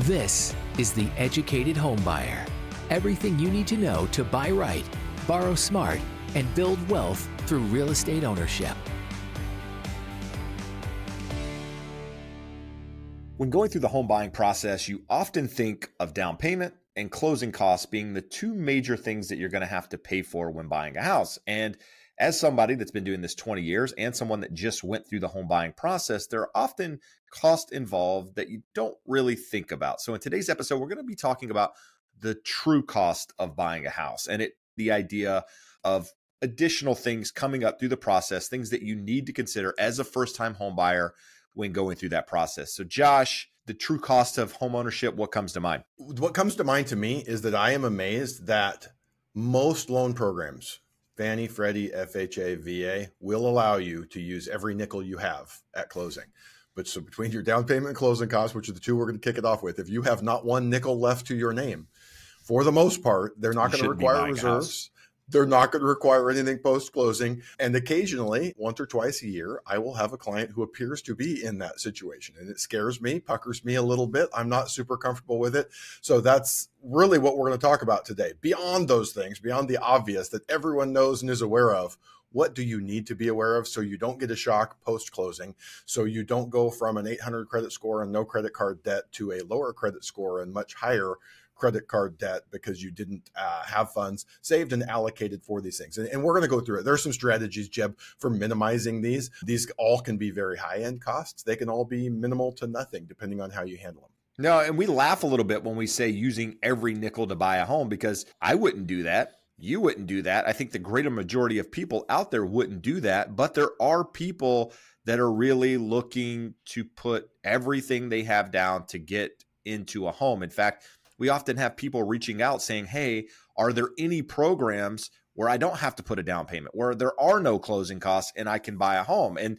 This is The Educated Homebuyer. Everything you need to know to buy right, borrow smart, and build wealth through real estate ownership. When going through the home buying process, you often think of down payment and closing costs being the two major things that you're going to have to pay for when buying a house. And as somebody that's been doing this 20 years and someone that just went through the home buying process, there are often costs involved that you don't really think about. So in today's episode, we're going to be talking about the true cost of buying a house and it the idea of additional things coming up through the process, things that you need to consider as a first-time home buyer when going through that process. So Josh, the true cost of home ownership, what comes to mind? What comes to mind to me is that I am amazed that most loan programs Fannie, Freddie, FHA, VA will allow you to use every nickel you have at closing. But so between your down payment and closing costs, which are the two we're going to kick it off with, if you have not one nickel left to your name, for the most part, they're not going to require reserves. They're not going to require anything post closing. And occasionally, once or twice a year, I will have a client who appears to be in that situation. And it scares me, puckers me a little bit. I'm not super comfortable with it. So that's really what we're going to talk about today. Beyond those things, beyond the obvious that everyone knows and is aware of, what do you need to be aware of so you don't get a shock post closing so you don't go from an 800 credit score and no credit card debt to a lower credit score and much higher credit card debt because you didn't uh, have funds saved and allocated for these things. And, and we're going to go through it. There's some strategies, Jeb, for minimizing these. These all can be very high end costs. They can all be minimal to nothing depending on how you handle them. No, and we laugh a little bit when we say using every nickel to buy a home because I wouldn't do that. You wouldn't do that. I think the greater majority of people out there wouldn't do that, but there are people that are really looking to put everything they have down to get into a home. In fact, we often have people reaching out saying, Hey, are there any programs where I don't have to put a down payment, where there are no closing costs and I can buy a home? And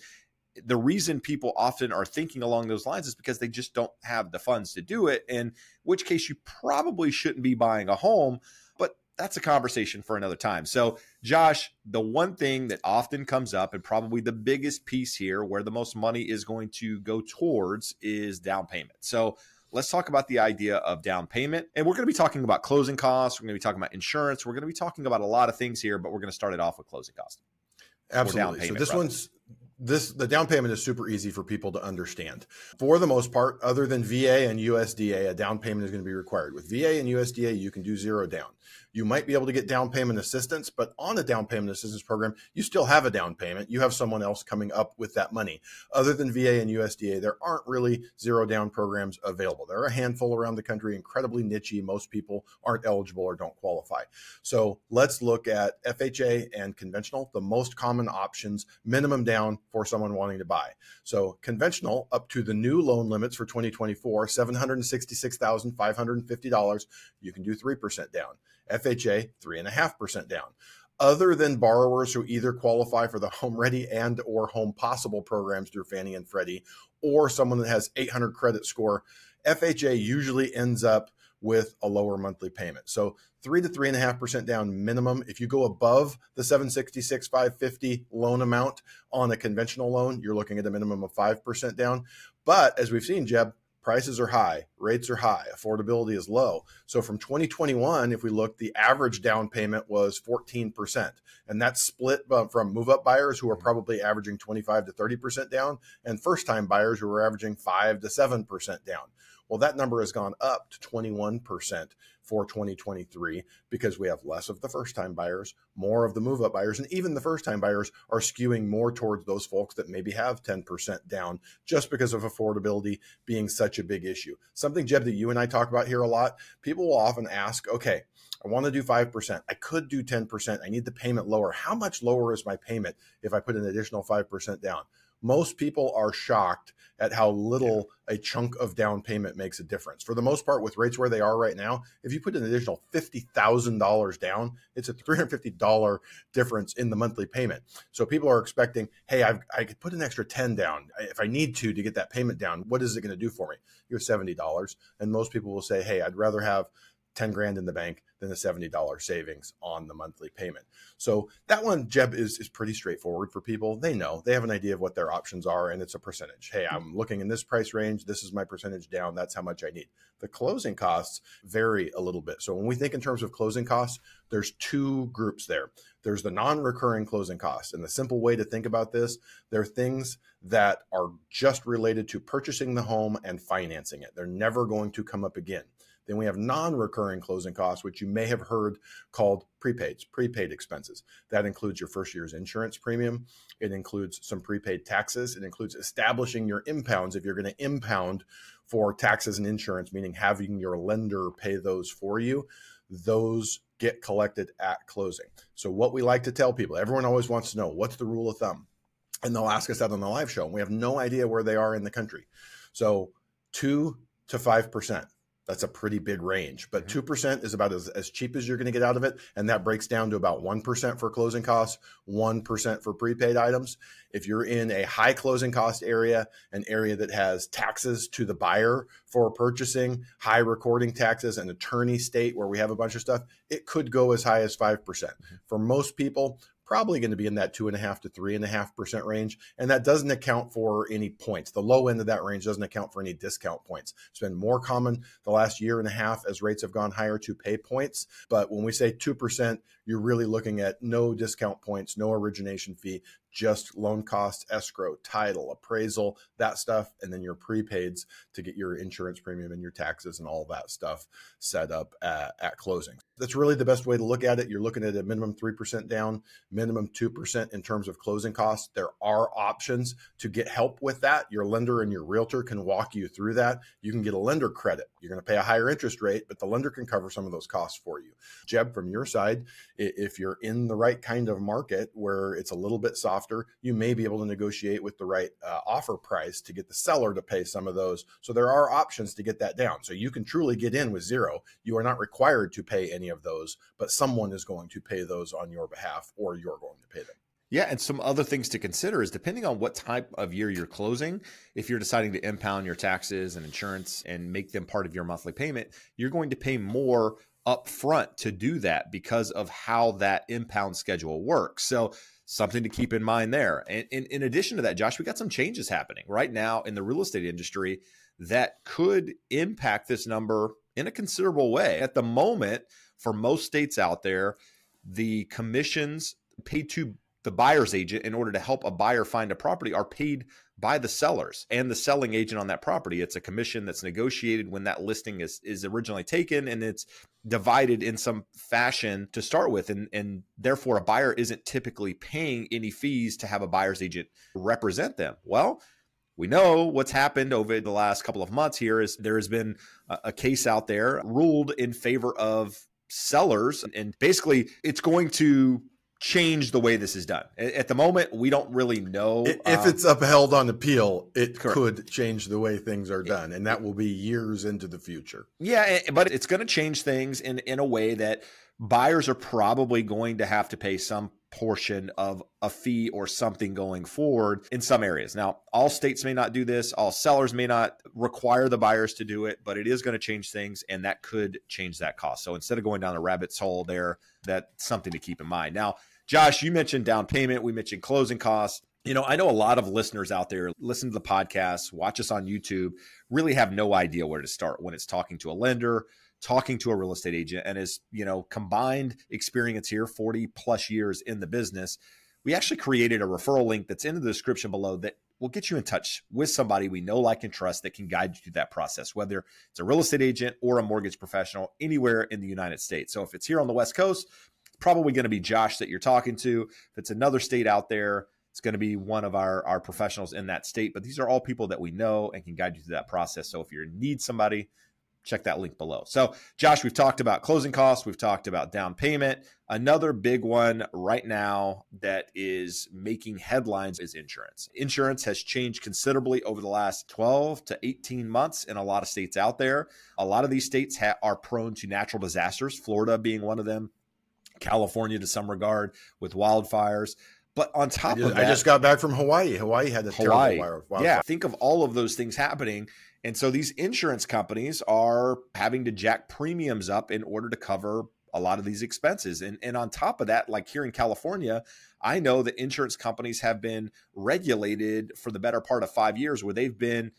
the reason people often are thinking along those lines is because they just don't have the funds to do it. In which case, you probably shouldn't be buying a home. But that's a conversation for another time. So, Josh, the one thing that often comes up, and probably the biggest piece here where the most money is going to go towards, is down payment. So, let's talk about the idea of down payment. And we're going to be talking about closing costs. We're going to be talking about insurance. We're going to be talking about a lot of things here, but we're going to start it off with closing costs. Absolutely. Payment, so this rather. one's this the down payment is super easy for people to understand. For the most part, other than VA and USDA, a down payment is going to be required. With VA and USDA, you can do zero down. You might be able to get down payment assistance, but on a down payment assistance program, you still have a down payment. You have someone else coming up with that money. Other than VA and USDA, there aren't really zero down programs available. There are a handful around the country, incredibly niche. Most people aren't eligible or don't qualify. So let's look at FHA and conventional, the most common options, minimum down for someone wanting to buy. So conventional up to the new loan limits for 2024, $766,550. You can do 3% down. FHA 3.5% down. Other than borrowers who either qualify for the Home Ready and or Home Possible programs through Fannie and Freddie, or someone that has 800 credit score, FHA usually ends up with a lower monthly payment. So three to three and a half percent down minimum. If you go above the 766 550 loan amount on a conventional loan, you're looking at a minimum of five percent down. But as we've seen, Jeb, prices are high, rates are high, affordability is low. So from 2021, if we look, the average down payment was 14%. And that's split from move up buyers who are mm-hmm. probably averaging 25 to 30% down and first time buyers who are averaging 5 to 7% down. Well, that number has gone up to 21% for 2023 because we have less of the first time buyers, more of the move up buyers, and even the first time buyers are skewing more towards those folks that maybe have 10% down just because of affordability being such a big issue. Something, Jeb, that you and I talk about here a lot. People will often ask, okay, I want to do 5%. I could do 10%. I need the payment lower. How much lower is my payment if I put an additional 5% down? Most people are shocked at how little yeah. a chunk of down payment makes a difference. For the most part, with rates where they are right now, if you put an additional $50,000 down, it's a $350 difference in the monthly payment. So people are expecting, hey, I've, i could put an extra 10 down if I need to to get that payment down. What is it going to do for me? You have $70. And most people will say, hey, I'd rather have 10 grand in the bank than the $70 savings on the monthly payment. So that one, Jeb, is, is pretty straightforward for people. They know, they have an idea of what their options are, and it's a percentage. Hey, I'm looking in this price range. This is my percentage down. That's how much I need. The closing costs vary a little bit. So when we think in terms of closing costs, there's two groups there. There's the non recurring closing costs. And the simple way to think about this, they're things that are just related to purchasing the home and financing it. They're never going to come up again. Then we have non recurring closing costs, which you may have heard called prepaids, prepaid expenses. That includes your first year's insurance premium. It includes some prepaid taxes. It includes establishing your impounds if you're going to impound for taxes and insurance, meaning having your lender pay those for you. Those get collected at closing. So, what we like to tell people, everyone always wants to know what's the rule of thumb? And they'll ask us that on the live show. And we have no idea where they are in the country. So, 2 to 5% that's a pretty big range. But mm-hmm. 2% is about as, as cheap as you're going to get out of it. And that breaks down to about 1% for closing costs, 1% for prepaid items. If you're in a high closing cost area, an area that has taxes to the buyer for purchasing, high recording taxes, an attorney state where we have a bunch of stuff, it could go as high as 5%. mm hmm For most people, probably going to be in that two and a half to three and a half percent range. And that doesn't account for any points. The low end of that range doesn't account for any discount points. It's been more common the last year and a half as rates have gone higher to pay points. But when we say 2%, you're really looking at no discount points, no origination fee, just loan cost, escrow, title, appraisal, that stuff, and then your prepaids to get your insurance premium and your taxes and all that stuff set up at, at closing. That's really the best way to look at it. You're looking at a minimum 3% down, minimum 2% in terms of closing costs. There are options to get help with that. Your lender and your realtor can walk you through that. You can get a lender credit. You're going to pay a higher interest rate, but the lender can cover some of those costs for you. Jeb, from your side, if you're in the right kind of market where it's a little bit softer, you may be able to negotiate with the right uh, offer price to get the seller to pay some of those. So there are options to get that down. So you can truly get in with zero. You are not required to pay any of those, but someone is going to pay those on your behalf or you're going to pay them. Yeah, and some other things to consider is depending on what type of year you're closing, if you're deciding to impound your taxes and insurance and make them part of your monthly payment, you're going to pay more upfront to do that because of how that impound schedule works. So something to keep in mind there. And, and in addition to that, Josh, we got some changes happening right now in the real estate industry that could impact this number in a considerable way. At the moment, for most states out there, the commissions paid to the buyer's agent in order to help a buyer find a property are paid by the sellers and the selling agent on that property. It's a commission that's negotiated when that listing is is originally taken and it's divided in some fashion to start with and and therefore a buyer isn't typically paying any fees to have a buyer's agent represent them. Well, we know what's happened over the last couple of months here is there has been a, a case out there ruled in favor of sellers and basically it's going to change the way this is done. At the moment, we don't really know. If um, it's upheld on appeal, it correct. could change the way things are done, and that will be years into the future. Yeah, but it's going to change things in in a way that buyers are probably going to have to pay some portion of a fee or something going forward in some areas. Now, all states may not do this, all sellers may not require the buyers to do it, but it is going to change things and that could change that cost. So instead of going down the rabbit's hole there, that's something to keep in mind. Now, Josh, you mentioned down payment, we mentioned closing costs. You know, I know a lot of listeners out there listen to the podcast, watch us on YouTube, really have no idea where to start when it's talking to a lender, talking to a real estate agent and his, you know, combined experience here, 40 plus years in the business. We actually created a referral link that's in the description below that will get you in touch with somebody we know, like, and trust that can guide you through that process, whether it's a real estate agent or a mortgage professional anywhere in the United States. So if it's here on the West Coast, probably going to be Josh that you're talking to. If it's another state out there, it's going to be one of our, our professionals in that state. But these are all people that we know and can guide you through that process. So if you need somebody, check that link below. So, Josh, we've talked about closing costs, we've talked about down payment. Another big one right now that is making headlines is insurance. Insurance has changed considerably over the last 12 to 18 months in a lot of states out there. A lot of these states ha- are prone to natural disasters, Florida being one of them, California to some regard with wildfires. But on top just, of that, I just got back from Hawaii. Hawaii had a Hawaii, terrible wildfire. Yeah, think of all of those things happening And so these insurance companies are having to jack premiums up in order to cover a lot of these expenses. And, and on top of that, like here in California, I know that insurance companies have been regulated for the better part of five years where they've been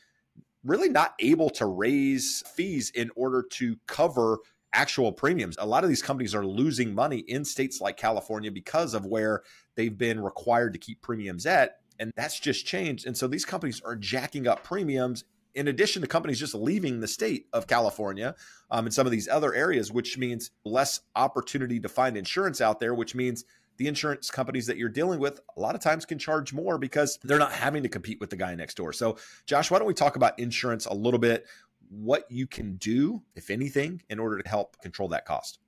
really not able to raise fees in order to cover actual premiums. A lot of these companies are losing money in states like California because of where they've been required to keep premiums at. And that's just changed. And so these companies are jacking up premiums in addition to companies just leaving the state of California um, and some of these other areas, which means less opportunity to find insurance out there, which means the insurance companies that you're dealing with a lot of times can charge more because they're not having to compete with the guy next door. So, Josh, why don't we talk about insurance a little bit? What you can do, if anything, in order to help control that cost.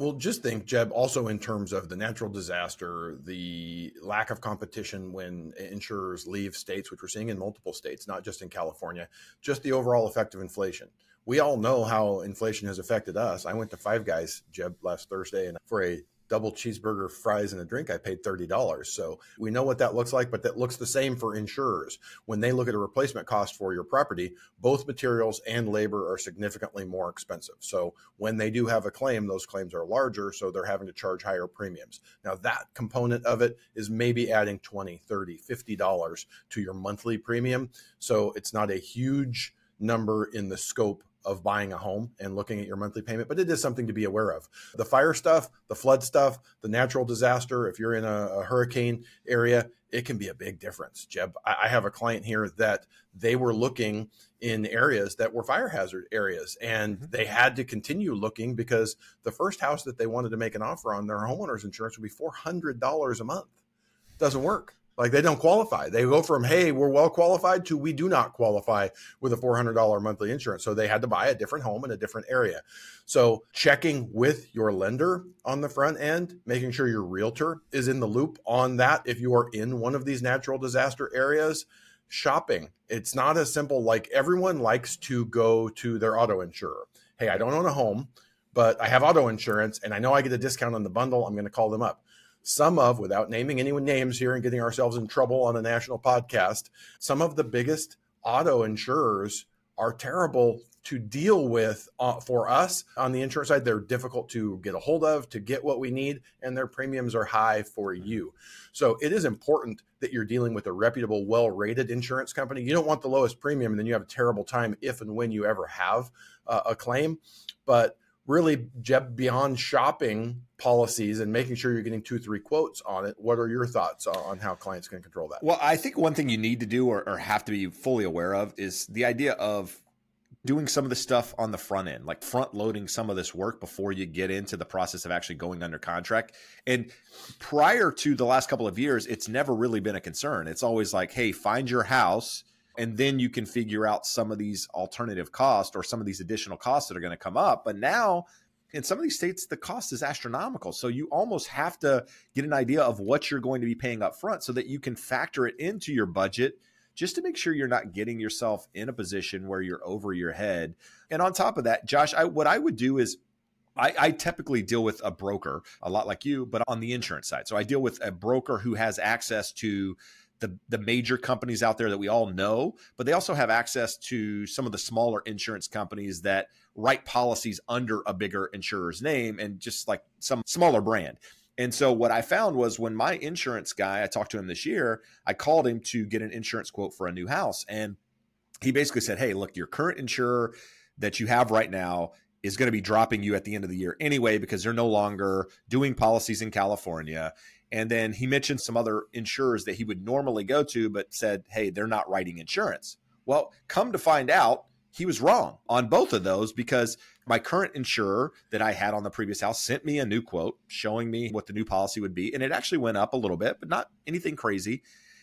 Well, just think, Jeb, also in terms of the natural disaster, the lack of competition when insurers leave states, which we're seeing in multiple states, not just in California, just the overall effect of inflation. We all know how inflation has affected us. I went to Five Guys, Jeb, last Thursday, and for a double cheeseburger, fries, and a drink, I paid $30. So we know what that looks like, but that looks the same for insurers. When they look at a replacement cost for your property, both materials and labor are significantly more expensive. So when they do have a claim, those claims are larger, so they're having to charge higher premiums. Now that component of it is maybe adding 20, 30, $50 to your monthly premium. So it's not a huge number in the scope of buying a home and looking at your monthly payment, but it is something to be aware of. The fire stuff, the flood stuff, the natural disaster, if you're in a, a hurricane area, it can be a big difference. Jeb, I, have a client here that they were looking in areas that were fire hazard areas and mm-hmm. they had to continue looking because the first house that they wanted to make an offer on their homeowner's insurance would be $400 a month. Doesn't work. Like they don't qualify. They go from, hey, we're well qualified to we do not qualify with a $400 monthly insurance. So they had to buy a different home in a different area. So checking with your lender on the front end, making sure your realtor is in the loop on that if you are in one of these natural disaster areas. Shopping. It's not as simple like everyone likes to go to their auto insurer. Hey, I don't own a home, but I have auto insurance and I know I get a discount on the bundle. I'm going to call them up some of, without naming anyone names here and getting ourselves in trouble on a national podcast, some of the biggest auto insurers are terrible to deal with uh, for us on the insurance side. They're difficult to get a hold of, to get what we need, and their premiums are high for you. So it is important that you're dealing with a reputable, well rated insurance company. You don't want the lowest premium, and then you have a terrible time if and when you ever have uh, a claim. But really beyond shopping policies and making sure you're getting two three quotes on it what are your thoughts on how clients can control that? Well i think one thing you need to do or, or have to be fully aware of is the idea of doing some of the stuff on the front end like front loading some of this work before you get into the process of actually going under contract. And prior to the last couple of years it's never really been a concern. It's always like hey find your house and then you can figure out some of these alternative costs or some of these additional costs that are going to come up. But now in some of these states the cost is astronomical. So you almost have to get an idea of what you're going to be paying up front so that you can factor it into your budget just to make sure you're not getting yourself in a position where you're over your head. And on top of that josh I, what i would do is I, I, typically deal with a broker a lot like you, but on the insurance side. So I deal with a broker who has access to the the major companies out there that we all know, but they also have access to some of the smaller insurance companies that write policies under a bigger insurer's name and just like some smaller brand. And so what I found was when my insurance guy, I talked to him this year, I called him to get an insurance quote for a new house and he basically said, "Hey, look, your current insurer that you have right now is going to be dropping you at the end of the year anyway because they're no longer doing policies in California and then he mentioned some other insurers that he would normally go to, but said, hey, they're not writing insurance. Well, come to find out, he was wrong on both of those because my current insurer that I had on the previous house sent me a new quote showing me what the new policy would be. And it actually went up a little bit, but not anything crazy.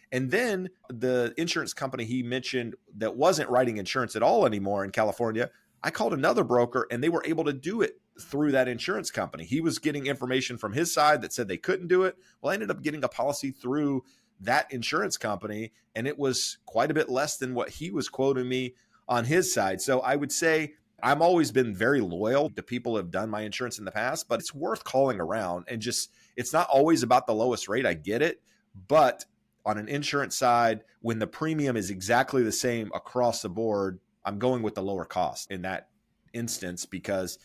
And then the insurance company he mentioned that wasn't writing insurance at all anymore in California, I called another broker and they were able to do it through that insurance company. He was getting information from his side that said they couldn't do it. Well, I ended up getting a policy through that insurance company, and it was quite a bit less than what he was quoting me on his side. So I would say I'm always been very loyal to people who have done my insurance in the past, but it's worth calling around and just it's not always about the lowest rate. I get it, but on an insurance side, when the premium is exactly the same across the board, I'm going with the lower cost in that instance because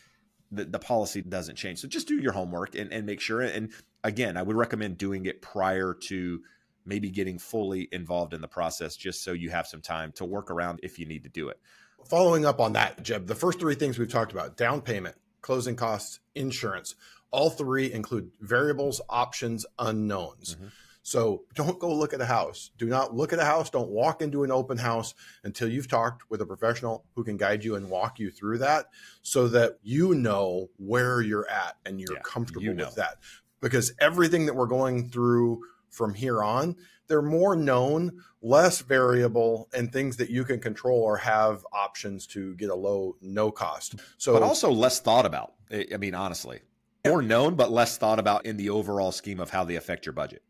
the, the policy doesn't change. So just do your homework and, and make sure. And again, I would recommend doing it prior to maybe getting fully involved in the process just so you have some time to work around if you need to do it. Following up on that, Jeb, the first three things we've talked about down payment, closing costs, insurance all three include variables, options, unknowns. Mm-hmm. So don't go look at a house. Do not look at a house. Don't walk into an open house until you've talked with a professional who can guide you and walk you through that so that you know where you're at and you're yeah, comfortable you know. with that. Because everything that we're going through from here on, they're more known, less variable, and things that you can control or have options to get a low, no cost. So, but also less thought about. I mean, honestly, more known, but less thought about in the overall scheme of how they affect your budget.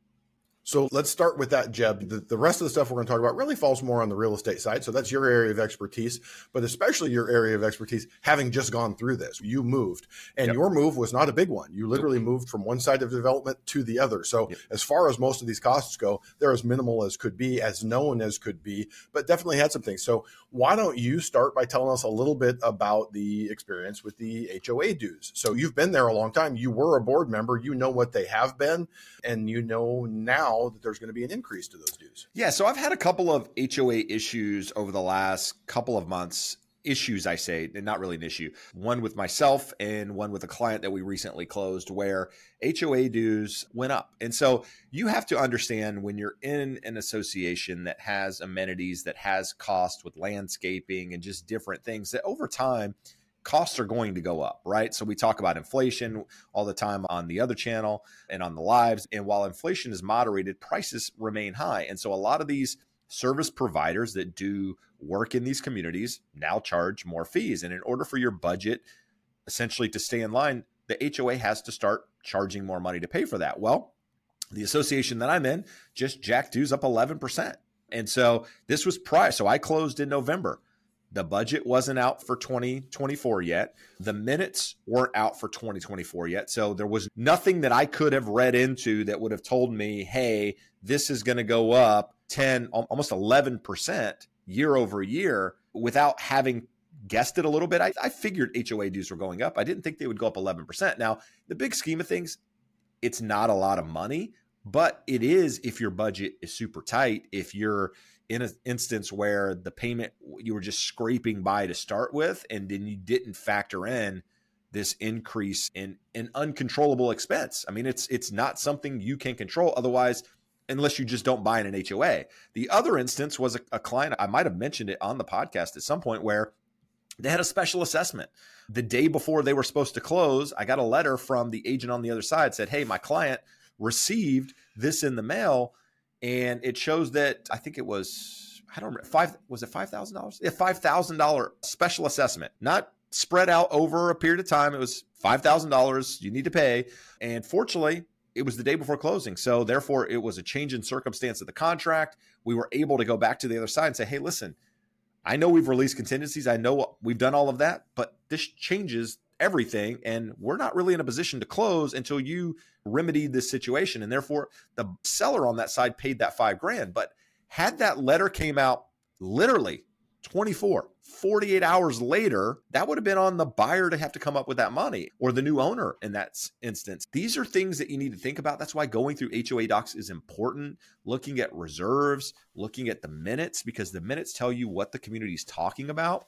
So let's start with that, Jeb. The, the, rest of the stuff we're going to talk about really falls more on the real estate side. So that's your area of expertise, but especially your area of expertise, having just gone through this. You moved, and yep. your move was not a big one. You literally moved from one side of development to the other. So yep. as far as most of these costs go, they're as minimal as could be, as known as could be, but definitely had some things. So why don't you start by telling us a little bit about the experience with the HOA dues? So you've been there a long time. You were a board member. You know what they have been, and you know now that there's going to be an increase to those dues. Yeah, so I've had a couple of HOA issues over the last couple of months. Issues, I say, and not really an issue. One with myself and one with a client that we recently closed where HOA dues went up. And so you have to understand when you're in an association that has amenities, that has cost with landscaping and just different things, that over time, costs are going to go up, right? So we talk about inflation all the time on the other channel and on the lives. And while inflation is moderated, prices remain high. And so a lot of these service providers that do work in these communities now charge more fees. And in order for your budget essentially to stay in line, the HOA has to start charging more money to pay for that. Well, the association that I'm in just jacked dues up 11%. And so this was prior. So I closed in November. The budget wasn't out for 2024 yet. The minutes weren't out for 2024 yet. So there was nothing that I could have read into that would have told me, hey, this is going to go up 10, almost 11% year over year without having guessed it a little bit. I, I figured HOA dues were going up. I didn't think they would go up 11%. Now, the big scheme of things, it's not a lot of money, but it is if your budget is super tight, if you're in an instance where the payment you were just scraping by to start with, and then you didn't factor in this increase in an uncontrollable expense. I mean, it's it's not something you can control. Otherwise, unless you just don't buy in an HOA. The other instance was a, a client, I might have mentioned it on the podcast at some point where they had a special assessment. The day before they were supposed to close, I got a letter from the agent on the other side said, Hey, my client received this in the mail and it shows that I think it was I don't remember five was it five thousand dollars? Yeah, five thousand dollar special assessment, not spread out over a period of time. It was five thousand dollars you need to pay, and fortunately, it was the day before closing, so therefore it was a change in circumstance of the contract. We were able to go back to the other side and say, hey, listen. I know we've released contingencies. I know we've done all of that, but this changes everything and we're not really in a position to close until you remedied this situation and therefore the seller on that side paid that 5 grand. But had that letter came out literally 24 48 hours later that would have been on the buyer to have to come up with that money or the new owner in that instance. These are things that you need to think about. That's why going through HOA docs is important. Looking at reserves looking at the minutes because the minutes tell you what the community is talking about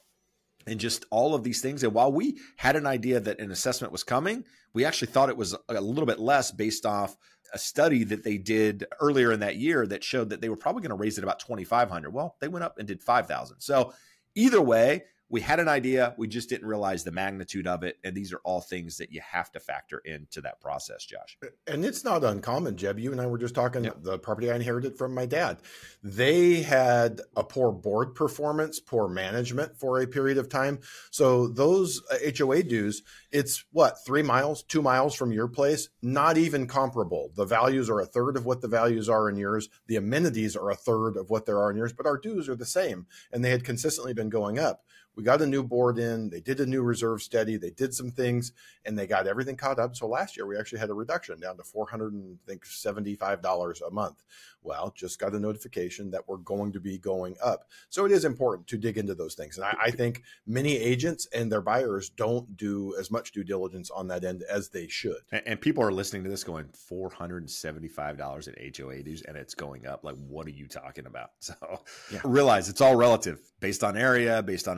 and just all of these things. And while we had an idea that an assessment was coming, we actually thought it was a little bit less based off a study that they did earlier in that year that showed that they were probably going to raise it about 2500 well they went up and did 5000 so either way we had an idea we just didn't realize the magnitude of it and these are all things that you have to factor into that process josh. And it's not uncommon jeb. You and i were just talking the property i inherited from my dad. They had a poor board performance poor management for a period of time. So those uh, hoa dues it's what three miles two miles from your place? Not even comparable. The values are a third of what the values are in yours. The amenities are a third of what there are in yours but our dues are the same and they had consistently been going up we got a new board in, they did a new reserve study, they did some things, and they got everything caught up. So last year we actually had a reduction down to four hundred and think seventy five dollars a month. Well, just got a notification that we're going to be going up. So it is important to dig into those things. And I, I think many agents and their buyers don't do as much due diligence on that end as they should. And, and people are listening to this going four hundred and seventy five dollars in HOA dues, and it's going up. Like, what are you talking about? So yeah. realize it's all relative based on area, based on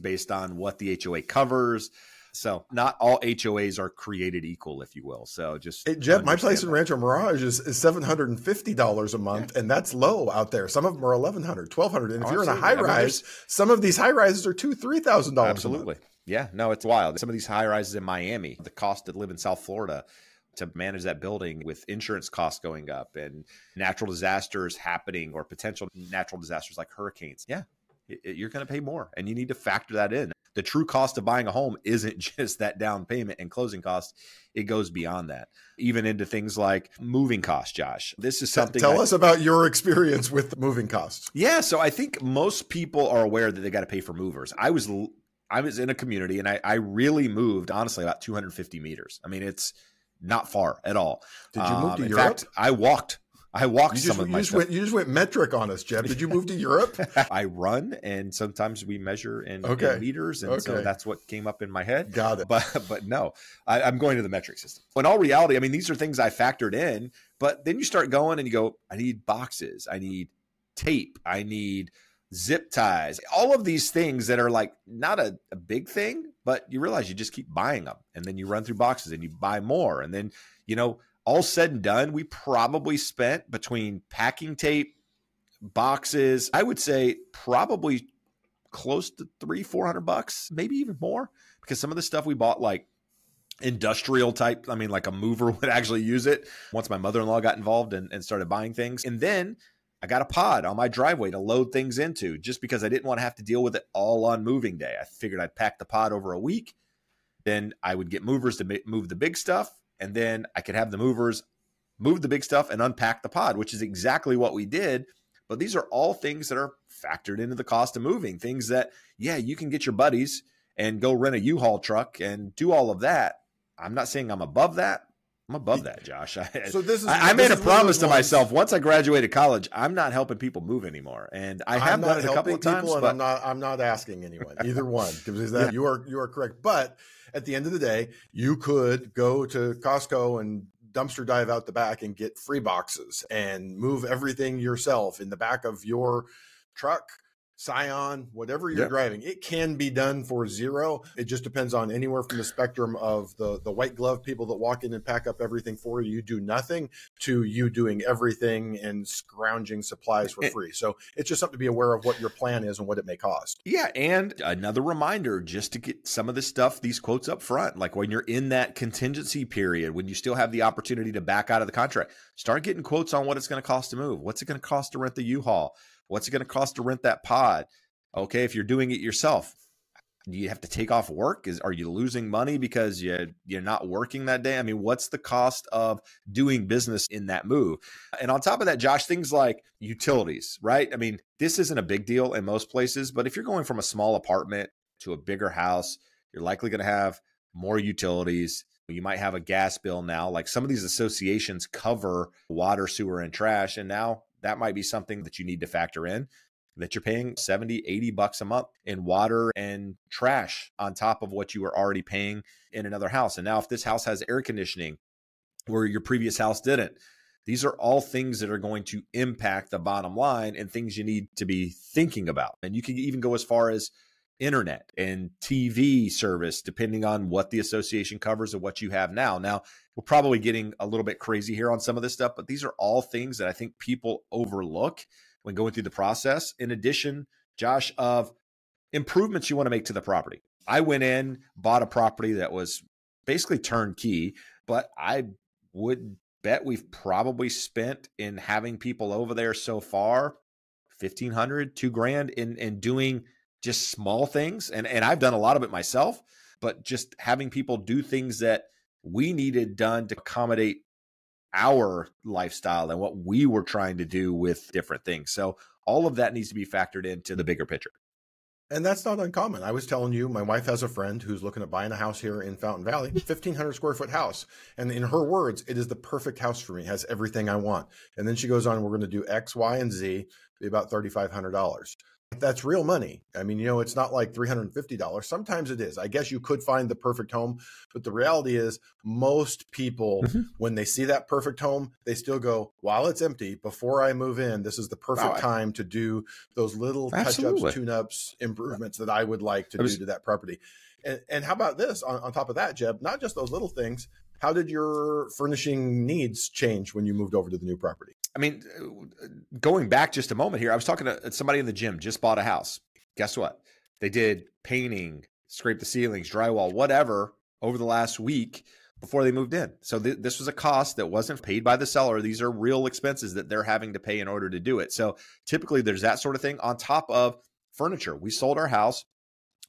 based on what the HOA covers. So not all HOAs are created equal, if you will. So just hey, Jeb, my place that. in Rancho Mirage is, is seven hundred and fifty dollars a month, yeah. and that's low out there. Some of them are 1100 1200 And if oh, you're in a high rise, some of these high rises are two, three thousand dollars. Absolutely. Yeah, no, it's wild. Some of these high rises in Miami, the cost to live in South Florida to manage that building with insurance costs going up and natural disasters happening or potential natural disasters like hurricanes. Yeah, you're going to pay more and you need to factor that in. The true cost of buying a home isn't just that down payment and closing costs. It goes beyond that, even into things like moving costs, Josh. This is something. Tell I, us about your experience with moving costs. Yeah. So I think most people are aware that they got to pay for movers. I was, I was in a community and I, I really moved, honestly, about 250 meters. I mean, it's not far at all. Did you move to um, Europe? Fact, I walked I walked you just, some of you my just stuff. Went, you just went metric on us, Jeb. Did you move to Europe? I run, and sometimes we measure in, okay. in meters, and okay. so that's what came up in my head. Got it. But but no, I, I'm going to the metric system. In all reality, I mean, these are things I factored in. But then you start going, and you go, I need boxes, I need tape, I need zip ties, all of these things that are like not a, a big thing, but you realize you just keep buying them, and then you run through boxes, and you buy more, and then you know all said and done, we probably spent between packing tape, boxes, I would say probably close to three, four hundred bucks, maybe even more, because some of the stuff we bought, like industrial type, I mean, like a mover would actually use it. Once my mother in law got involved and, and started buying things, and then I got a pod on my driveway to load things into just because I didn't want to have to deal with it all on moving day. I figured I'd pack the pod over a week. Then I would get movers to move the big stuff and then I could have the movers move the big stuff and unpack the pod, which is exactly what we did. But these are all things that are factored into the cost of moving. Things that, yeah, you can get your buddies and go rent a U-Haul truck and do all of that. I'm not saying I'm above that. I'm above that, Josh. I, so this is I, I made a promise to myself once I graduated college, I'm not helping people move anymore, and I have done it a couple of times. but I'm not. I'm not asking anyone either one because that yeah. you are you are correct. But at the end of the day, you could go to Costco and dumpster dive out the back and get free boxes and move everything yourself in the back of your truck Scion, whatever you're yep. driving, it can be done for zero. It just depends on anywhere from the spectrum of the the white glove people that walk in and pack up everything for you, you do nothing, to you doing everything and scrounging supplies for free. So it's just something to be aware of what your plan is and what it may cost. Yeah, and another reminder just to get some of this stuff, these quotes up front, like when you're in that contingency period, when you still have the opportunity to back out of the contract, start getting quotes on what it's going to cost to move. What's it going to cost to rent the U-Haul? What's it going to cost to rent that pod? Okay, if you're doing it yourself, do you have to take off work? Is are you losing money because you you're not working that day? I mean, what's the cost of doing business in that move? And on top of that, Josh, things like utilities, right? I mean, this isn't a big deal in most places, but if you're going from a small apartment to a bigger house, you're likely going to have more utilities. You might have a gas bill now. Like some of these associations cover water, sewer, and trash. And now that might be something that you need to factor in that you're paying 70, 80 bucks a month in water and trash on top of what you were already paying in another house. And now, if this house has air conditioning where your previous house didn't, these are all things that are going to impact the bottom line and things you need to be thinking about. And you can even go as far as internet and TV service, depending on what the association covers and what you have now. Now, we're probably getting a little bit crazy here on some of this stuff, but these are all things that I think people overlook when going through the process. In addition, Josh, of improvements you want to make to the property. I went in, bought a property that was basically turnkey, but I would bet we've probably spent in having people over there so far 1500 two grand in in doing just small things and and I've done a lot of it myself but just having people do things that we needed done to accommodate our lifestyle and what we were trying to do with different things. So all of that needs to be factored into the bigger picture. And that's not uncommon. I was telling you, my wife has a friend who's looking at buying a house here in Fountain Valley, 1,500 square foot house. And in her words, it is the perfect house for me, it has everything I want. And then she goes on, we're going to do X, Y, and Z, be about $3,500 that's real money. I mean, you know, it's not like $350. Sometimes it is. I guess you could find the perfect home, but the reality is most people mm-hmm. when they see that perfect home, they still go, "While it's empty, before I move in, this is the perfect wow. time to do those little touch-ups, tune-ups, improvements that I would like to was, do to that property." And, and how about this on, on top of that, Jeb? Not just those little things. How did your furnishing needs change when you moved over to the new property? I mean, going back just a moment here, I was talking to somebody in the gym, just bought a house. Guess what? They did painting, scrape the ceilings, drywall, whatever over the last week before they moved in. So th- this was a cost that wasn't paid by the seller. These are real expenses that they're having to pay in order to do it. So typically there's that sort of thing on top of furniture. We sold our house,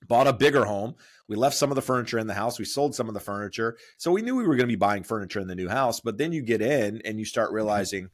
bought a bigger home. We left some of the furniture in the house. We sold some of the furniture. So we knew we were going to be buying furniture in the new house, but then you get in and you start mm-hmm. realizing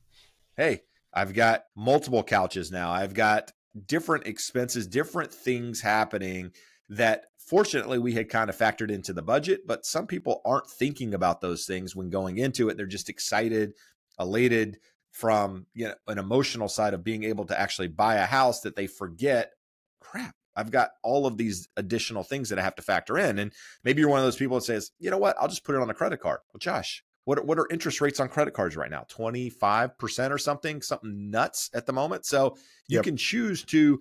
hey, I've got multiple couches now. I've got different expenses, different things happening that fortunately we had kind of factored into the budget, but some people aren't thinking about those things when going into it. They're just excited, elated from you know an emotional side of being able to actually buy a house that they forget, crap, I've got all of these additional things that I have to factor in. And maybe you're one of those people that says, you know what, I'll just put it on a credit card. Well, Josh, what what are interest rates on credit cards right now? 25% or something, something nuts at the moment. So you yep. can choose to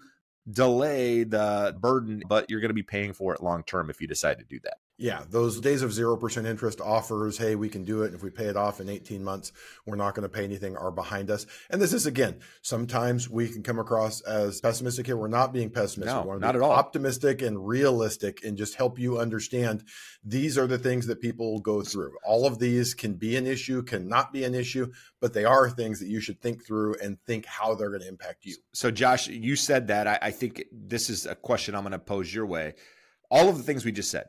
delay the burden, but you're going to be paying for it long term if you decide to do that. Yeah, those days of 0% interest offers, hey, we can do it. If we pay it off in 18 months, we're not going to pay anything, are behind us. And this is, again, sometimes we can come across as pessimistic here. We're not being pessimistic. No, not at all. Optimistic and realistic and just help you understand these are the things that people go through. All of these can be an issue, can not be an issue, but they are things that you should think through and think how they're going to impact you. So, Josh, you said that. I, I think this is a question I'm going to pose your way. All of the things we just said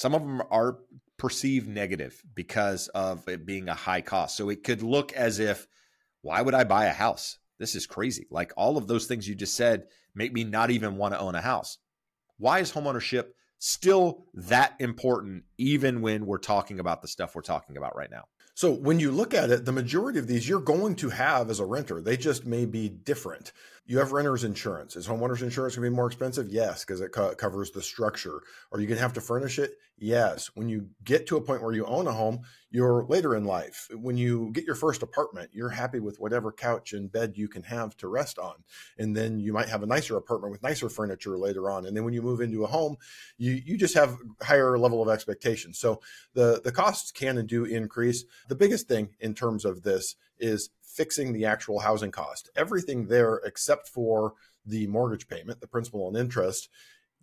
some of them are perceived negative because of it being a high cost. So it could look as if, why would I buy a house? This is crazy. Like all of those things you just said make me not even want to own a house. Why is homeownership still that important, even when we're talking about the stuff we're talking about right now? So when you look at it, the majority of these you're going to have as a renter. They just may be different. You have renter's insurance. Is homeowner's insurance going to be more expensive? Yes, because it co- covers the structure. Are you going to have to furnish it? Yes. When you get to a point where you own a home, you're later in life. When you get your first apartment, you're happy with whatever couch and bed you can have to rest on. And then you might have a nicer apartment with nicer furniture later on. And then when you move into a home, you, you just have higher level of expectations. So the, the costs can and do increase. The biggest thing in terms of this is fixing the actual housing cost. Everything there except for the mortgage payment, the principal and interest,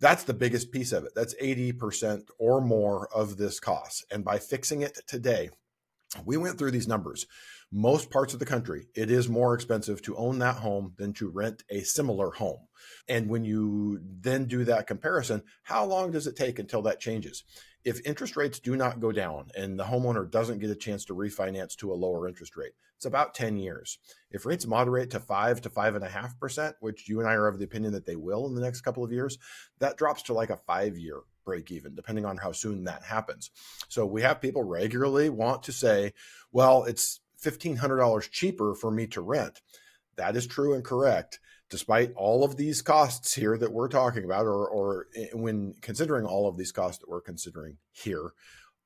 that's the biggest piece of it. That's 80% or more of this cost. And by fixing it today, we went through these numbers. Most parts of the country, it is more expensive to own that home than to rent a similar home. And when you then do that comparison, how long does it take until that changes? if interest rates do not go down and the homeowner doesn't get a chance to refinance to a lower interest rate, it's about 10 years. If rates moderate to five to five and a half percent, which you and I are of the opinion that they will in the next couple of years, that drops to like a five year break even, depending on how soon that happens. So we have people regularly want to say, well, it's $1,500 cheaper for me to rent. That is true and correct despite all of these costs here that we're talking about, or, or eh, when considering all of these costs that we're considering here,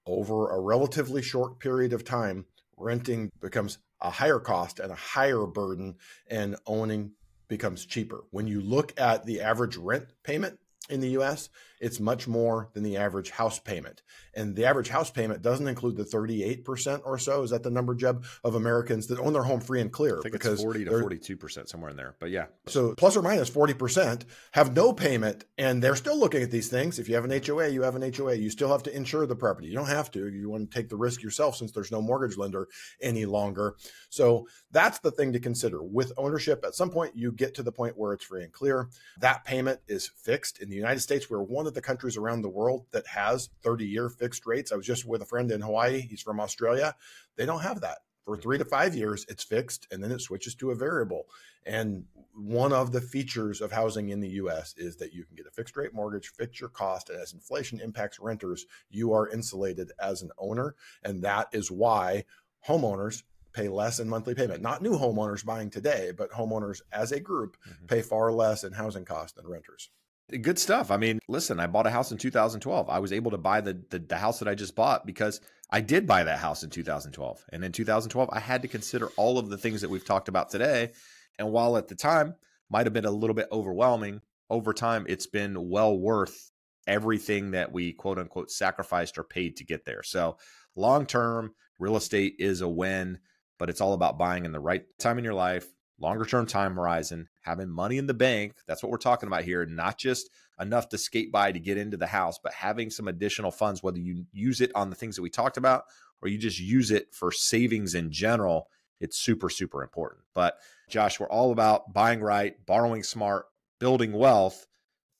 over a relatively short period of time, renting becomes a higher cost and a higher burden, and owning becomes cheaper. When you look at the average rent payment in the US, it's much more than the average house payment. And the average house payment doesn't include the 38% or so. Is that the number, Jeb, of Americans that own their home free and clear? because it's 40 to 42% somewhere in there. But yeah. So plus or minus 40% have no payment and they're still looking at these things. If you have an HOA, you have an HOA. You still have to insure the property. You don't have to. You want to take the risk yourself since there's no mortgage lender any longer. So that's the thing to consider. With ownership, at some point, you get to the point where it's free and clear. That payment is fixed. In the United States, we're one of the countries around the world that has 30 year fixed rates. I was just with a friend in Hawaii. He's from Australia. They don't have that. For three to five years, it's fixed and then it switches to a variable. And one of the features of housing in the US is that you can get a fixed rate mortgage, fix your cost, and as inflation impacts renters, you are insulated as an owner. And that is why homeowners pay less in monthly payment. Not new homeowners buying today, but homeowners as a group mm-hmm. pay far less in housing costs than renters. Good stuff. I mean, listen, I bought a house in 2012. I was able to buy the, the, the house that I just bought because I did buy that house in 2012. And in 2012, I had to consider all of the things that we've talked about today and while at the time might have been a little bit overwhelming, over time it's been well worth everything that we quote unquote sacrificed or paid to get there. So, long term, real estate is a win, but it's all about buying in the right time in your life, longer term time horizon, having money in the bank. That's what we're talking about here, not just enough to skate by to get into the house, but having some additional funds, whether you use it on the things that we talked about or you just use it for savings in general it's super, super important. But Josh, we're all about buying right, borrowing smart, building wealth.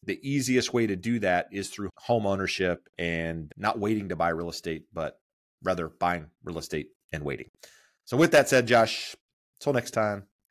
The easiest way to do that is through home ownership and not waiting to buy real estate, but rather buying real estate and waiting. So, with that said, Josh, until next time,